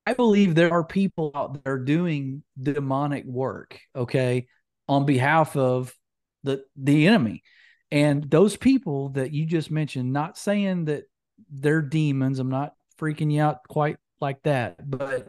I believe there are people out there doing demonic work. Okay, on behalf of the the enemy, and those people that you just mentioned. Not saying that they're demons. I'm not freaking you out quite like that. But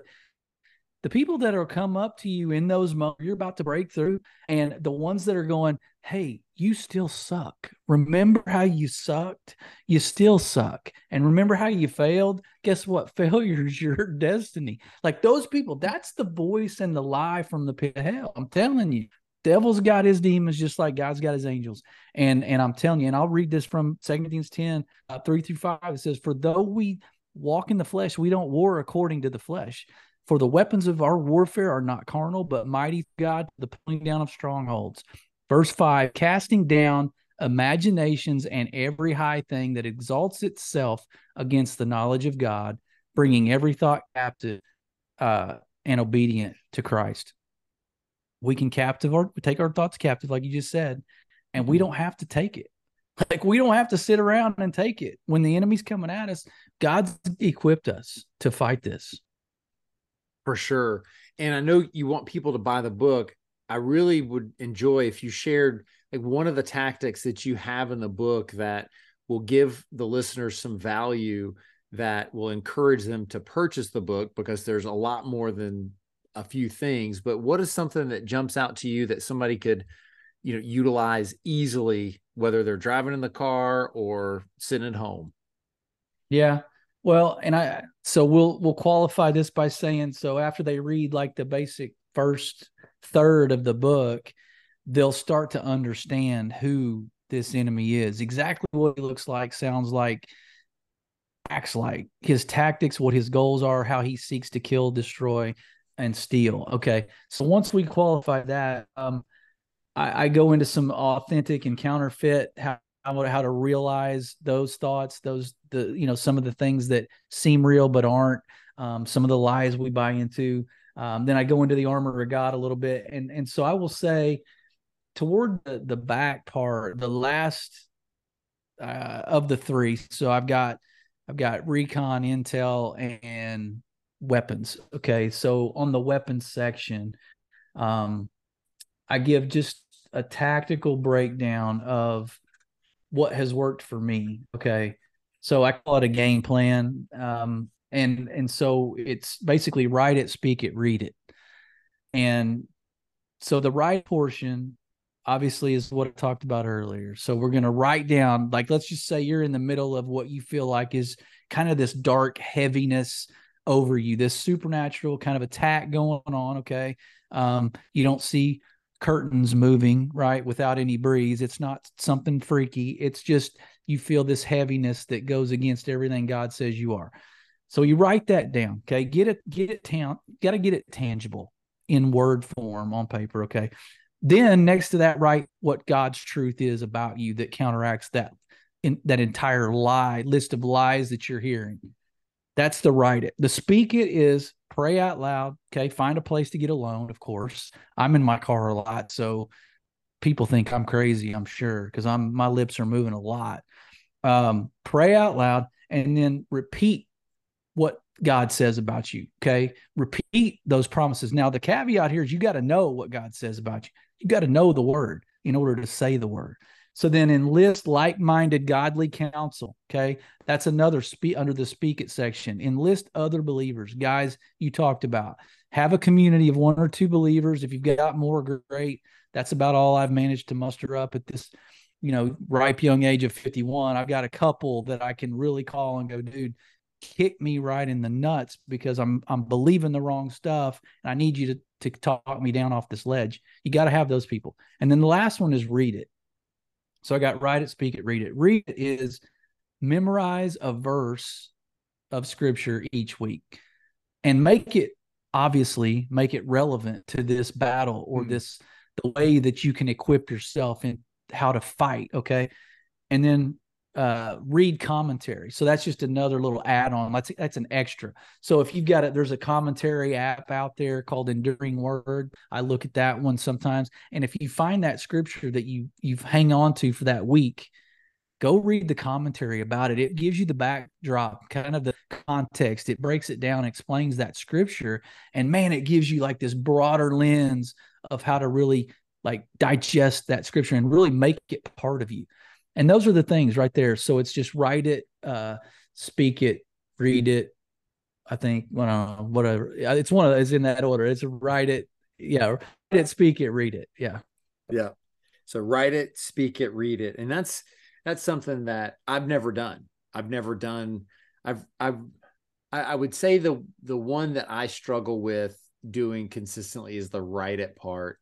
the people that are come up to you in those moments, you're about to break through, and the ones that are going, Hey, you still suck. Remember how you sucked? You still suck. And remember how you failed? Guess what? Failure is your destiny. Like those people, that's the voice and the lie from the pit of hell. I'm telling you, devil's got his demons just like God's got his angels. And and I'm telling you, and I'll read this from Second Corinthians 10, uh, 3 through 5. It says, For though we walk in the flesh, we don't war according to the flesh. For the weapons of our warfare are not carnal, but mighty God, the pulling down of strongholds. Verse 5 casting down imaginations and every high thing that exalts itself against the knowledge of God, bringing every thought captive uh, and obedient to Christ. We can captive or take our thoughts captive, like you just said, and we mm-hmm. don't have to take it. Like we don't have to sit around and take it. When the enemy's coming at us, God's equipped us to fight this. For sure. And I know you want people to buy the book. I really would enjoy if you shared like one of the tactics that you have in the book that will give the listeners some value that will encourage them to purchase the book because there's a lot more than a few things. But what is something that jumps out to you that somebody could you know utilize easily whether they're driving in the car or sitting at home. Yeah. Well and i so we'll we'll qualify this by saying so after they read like the basic first third of the book they'll start to understand who this enemy is. Exactly what he looks like sounds like acts like his tactics what his goals are how he seeks to kill destroy and steal. Okay. So once we qualify that um I, I go into some authentic and counterfeit how how to realize those thoughts, those the you know some of the things that seem real but aren't, um, some of the lies we buy into. Um, then I go into the armor of God a little bit, and and so I will say, toward the the back part, the last uh, of the three. So I've got I've got recon, intel, and weapons. Okay, so on the weapons section, um, I give just a tactical breakdown of what has worked for me. Okay. So I call it a game plan. Um, and and so it's basically write it, speak it, read it. And so the write portion obviously is what I talked about earlier. So we're going to write down, like, let's just say you're in the middle of what you feel like is kind of this dark heaviness over you, this supernatural kind of attack going on. Okay. Um, you don't see curtains moving, right, without any breeze. It's not something freaky. It's just you feel this heaviness that goes against everything God says you are. So you write that down. Okay. Get it, get it town, got to get it tangible in word form on paper. Okay. Then next to that, write what God's truth is about you that counteracts that in that entire lie list of lies that you're hearing. That's the write it. The speak it is pray out loud. Okay. Find a place to get alone, of course. I'm in my car a lot. So people think I'm crazy, I'm sure, because I'm my lips are moving a lot. Um, pray out loud and then repeat what God says about you. Okay. Repeat those promises. Now, the caveat here is you got to know what God says about you. You got to know the word in order to say the word. So then enlist like-minded godly counsel. Okay. That's another speak under the speak it section. Enlist other believers. Guys, you talked about. Have a community of one or two believers. If you've got more, great. That's about all I've managed to muster up at this, you know, ripe young age of 51. I've got a couple that I can really call and go, dude, kick me right in the nuts because I'm I'm believing the wrong stuff and I need you to to talk me down off this ledge. You got to have those people. And then the last one is read it. So I got write it, speak it, read it. Read it is memorize a verse of scripture each week and make it obviously make it relevant to this battle or mm. this the way that you can equip yourself in how to fight okay and then uh, read commentary. So that's just another little add-on. That's that's an extra. So if you've got it, there's a commentary app out there called Enduring Word. I look at that one sometimes. And if you find that scripture that you you hang on to for that week, go read the commentary about it. It gives you the backdrop, kind of the context. It breaks it down, explains that scripture, and man, it gives you like this broader lens of how to really like digest that scripture and really make it part of you and those are the things right there. So it's just write it uh speak it read it i think well, whatever. It's one of it's in that order. It's write it yeah write it speak it read it. Yeah. Yeah. So write it speak it read it. And that's that's something that i've never done. I've never done i've i've I, I would say the the one that i struggle with doing consistently is the write it part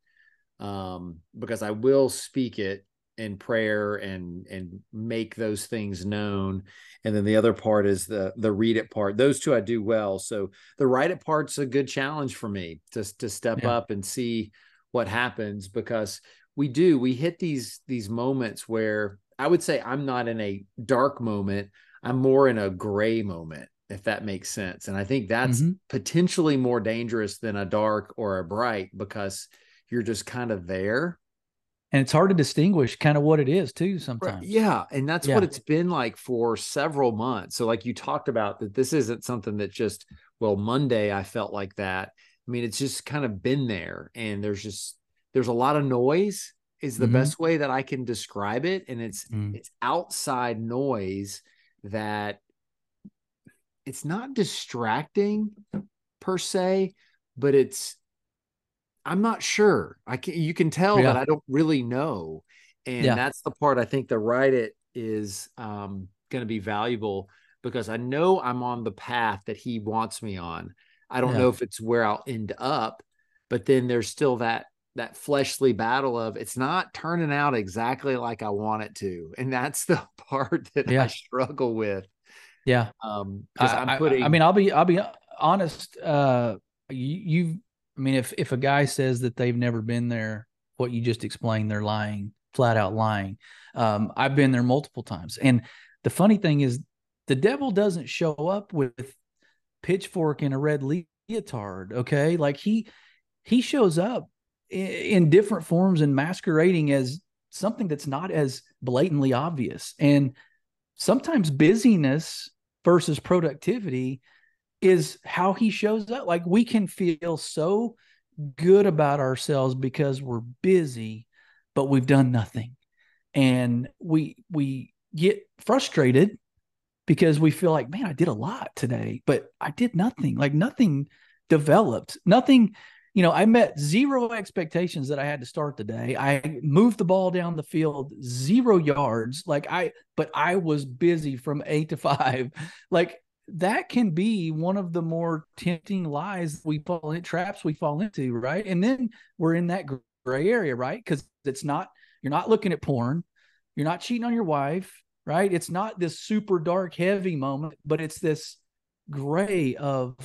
um because i will speak it in prayer and and make those things known. And then the other part is the the read it part. Those two i do well. So the write it part's a good challenge for me to to step yeah. up and see what happens because we do we hit these these moments where i would say i'm not in a dark moment. I'm more in a gray moment if that makes sense. And i think that's mm-hmm. potentially more dangerous than a dark or a bright because you're just kind of there and it's hard to distinguish kind of what it is too sometimes right. yeah and that's yeah. what it's been like for several months so like you talked about that this isn't something that just well monday i felt like that i mean it's just kind of been there and there's just there's a lot of noise is the mm-hmm. best way that i can describe it and it's mm. it's outside noise that it's not distracting per se but it's I'm not sure. I can you can tell yeah. that I don't really know. And yeah. that's the part I think the write it is um, going to be valuable because I know I'm on the path that he wants me on. I don't yeah. know if it's where I'll end up, but then there's still that that fleshly battle of it's not turning out exactly like I want it to. And that's the part that I struggle with. Yeah. Um, because I'm putting I, I mean, I'll be I'll be honest. Uh you, you've I mean, if if a guy says that they've never been there, what you just explained, they're lying, flat out lying. Um, I've been there multiple times, and the funny thing is, the devil doesn't show up with pitchfork and a red leotard. Okay, like he he shows up in, in different forms and masquerading as something that's not as blatantly obvious, and sometimes busyness versus productivity is how he shows up. Like we can feel so good about ourselves because we're busy, but we've done nothing. And we we get frustrated because we feel like, man, I did a lot today, but I did nothing. Like nothing developed, nothing. You know, I met zero expectations that I had to start the day. I moved the ball down the field zero yards. Like I, but I was busy from eight to five. Like that can be one of the more tempting lies we fall in traps we fall into, right? And then we're in that gray area, right? Because it's not you're not looking at porn, you're not cheating on your wife, right? It's not this super dark, heavy moment, but it's this gray of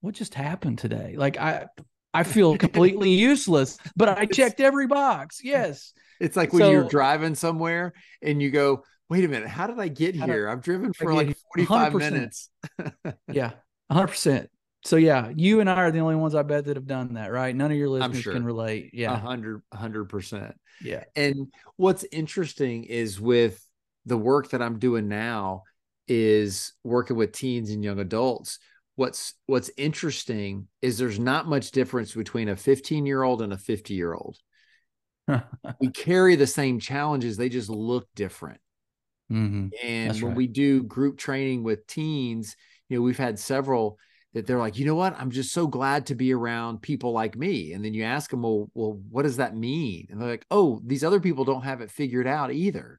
what just happened today. Like I I feel completely useless, but I checked every box. Yes. It's like when so, you're driving somewhere and you go, wait a minute, how did I get how here? I've driven for like 45 100%. minutes. yeah, 100%. So yeah, you and I are the only ones I bet that have done that, right? None of your listeners sure. can relate. Yeah. 100 100%. Yeah. And what's interesting is with the work that I'm doing now is working with teens and young adults. What's what's interesting is there's not much difference between a 15 year old and a 50 year old. we carry the same challenges, they just look different. Mm-hmm. And That's when right. we do group training with teens, you know, we've had several that they're like, you know what? I'm just so glad to be around people like me. And then you ask them, well, well, what does that mean? And they're like, oh, these other people don't have it figured out either.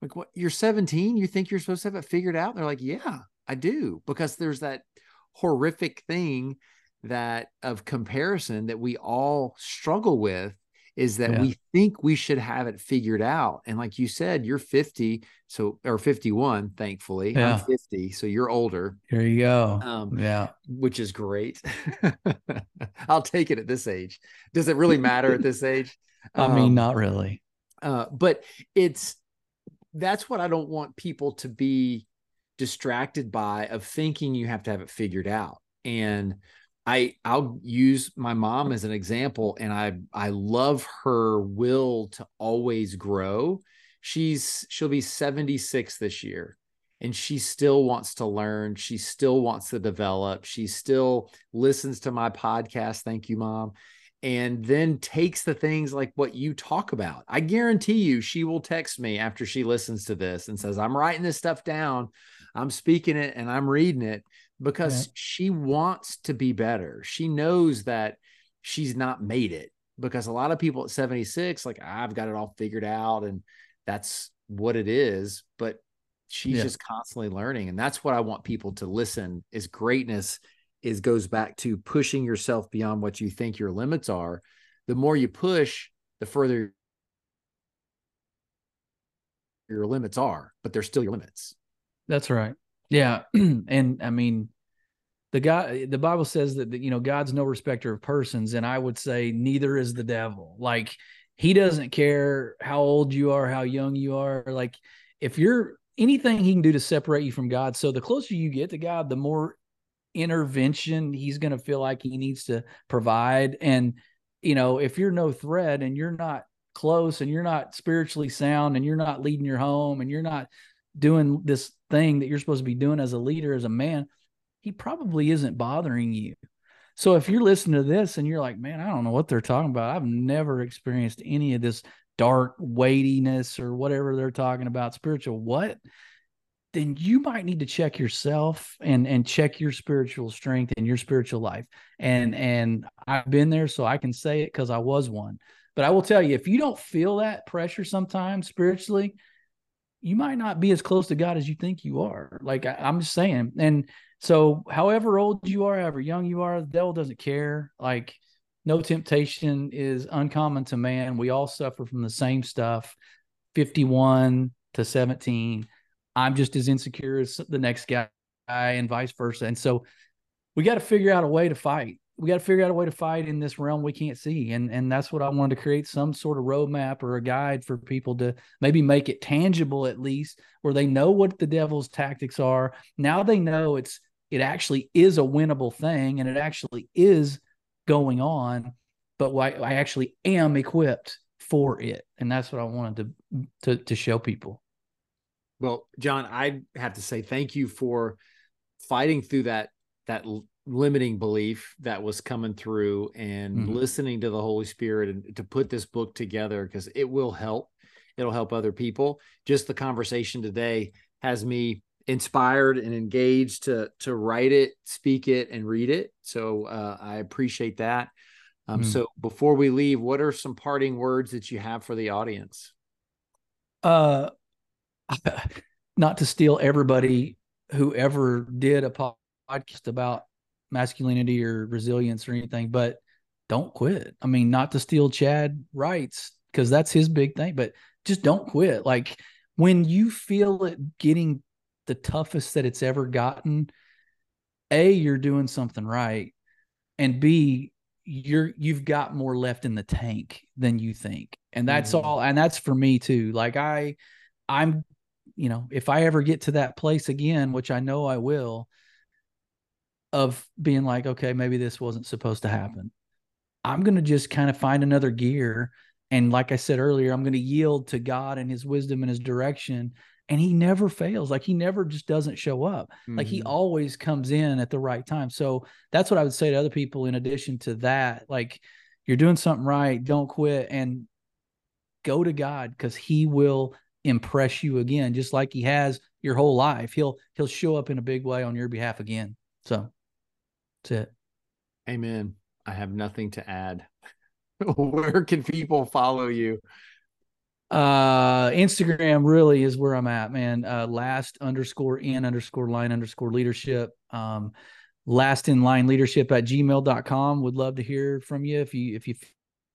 Like, what? You're 17. You think you're supposed to have it figured out? And they're like, yeah, I do, because there's that horrific thing that of comparison that we all struggle with is that yeah. we think we should have it figured out. And like you said, you're 50, so or 51, thankfully. Yeah. I'm 50, so you're older. There you go. Um, yeah. Which is great. I'll take it at this age. Does it really matter at this age? I um, mean, not really. Uh, but it's that's what I don't want people to be distracted by of thinking you have to have it figured out. And I I'll use my mom as an example and I I love her will to always grow. She's she'll be 76 this year and she still wants to learn, she still wants to develop, she still listens to my podcast, thank you mom, and then takes the things like what you talk about. I guarantee you she will text me after she listens to this and says, "I'm writing this stuff down. I'm speaking it and I'm reading it because yeah. she wants to be better. She knows that she's not made it because a lot of people at 76 like I've got it all figured out and that's what it is, but she's yeah. just constantly learning and that's what I want people to listen is greatness is goes back to pushing yourself beyond what you think your limits are. The more you push, the further your limits are, but they're still your limits. That's right. Yeah, and I mean, the guy, the Bible says that you know God's no respecter of persons, and I would say neither is the devil. Like he doesn't care how old you are, how young you are. Like if you're anything he can do to separate you from God. So the closer you get to God, the more intervention he's going to feel like he needs to provide. And you know, if you're no threat and you're not close and you're not spiritually sound and you're not leading your home and you're not doing this thing that you're supposed to be doing as a leader, as a man, he probably isn't bothering you. So if you're listening to this and you're like, man, I don't know what they're talking about. I've never experienced any of this dark weightiness or whatever they're talking about, spiritual what? Then you might need to check yourself and and check your spiritual strength and your spiritual life. And and I've been there, so I can say it because I was one. But I will tell you, if you don't feel that pressure sometimes spiritually, you might not be as close to God as you think you are. Like I, am just saying. And so, however old you are, however young you are, the devil doesn't care. Like, no temptation is uncommon to man. We all suffer from the same stuff 51 to 17. I'm just as insecure as the next guy, and vice versa. And so, we got to figure out a way to fight we got to figure out a way to fight in this realm we can't see and and that's what i wanted to create some sort of roadmap or a guide for people to maybe make it tangible at least where they know what the devil's tactics are. Now they know it's it actually is a winnable thing and it actually is going on but I, I actually am equipped for it and that's what i wanted to to, to show people. Well john i have to say thank you for fighting through that that limiting belief that was coming through and mm-hmm. listening to the Holy Spirit and to put this book together because it will help. It'll help other people. Just the conversation today has me inspired and engaged to to write it, speak it, and read it. So uh, I appreciate that. Um, mm. So before we leave, what are some parting words that you have for the audience? Uh, not to steal everybody who ever did a podcast about masculinity or resilience or anything, but don't quit. I mean, not to steal Chad Wright's because that's his big thing, but just don't quit. Like when you feel it getting the toughest that it's ever gotten, A, you're doing something right. And B, you're you've got more left in the tank than you think. And that's mm-hmm. all and that's for me too. Like I I'm you know, if I ever get to that place again, which I know I will, of being like, okay, maybe this wasn't supposed to happen. I'm going to just kind of find another gear. And like I said earlier, I'm going to yield to God and his wisdom and his direction. And he never fails. Like he never just doesn't show up. Mm-hmm. Like he mm-hmm. always comes in at the right time. So that's what I would say to other people in addition to that. Like you're doing something right. Don't quit and go to God because he will impress you again, just like he has your whole life. He'll he'll show up in a big way on your behalf again. So that's it. Amen. I have nothing to add. where can people follow you? Uh Instagram really is where I'm at, man. Uh last underscore in underscore line underscore leadership. Um last in line leadership at gmail.com. Would love to hear from you if you if you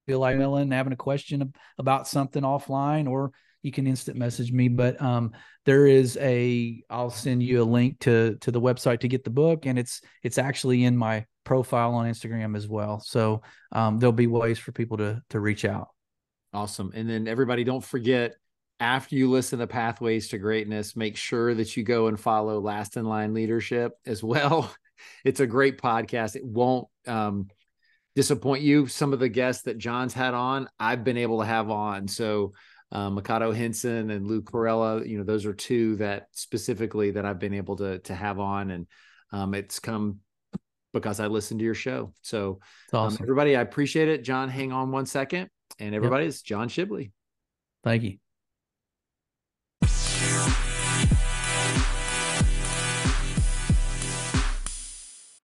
feel like emailing, having a question about something offline or you can instant message me. But um, there is a I'll send you a link to to the website to get the book, and it's it's actually in my profile on Instagram as well. So um, there'll be ways for people to to reach out. Awesome. And then everybody, don't forget after you listen to Pathways to Greatness, make sure that you go and follow Last in Line Leadership as well. It's a great podcast. It won't um, disappoint you. Some of the guests that John's had on, I've been able to have on. So uh, Mikado Henson and Lou Corella. You know, those are two that specifically that I've been able to to have on, and um, it's come because I listened to your show. So, um, awesome. um, everybody, I appreciate it. John, hang on one second, and everybody, yep. it's John Shibley. Thank you.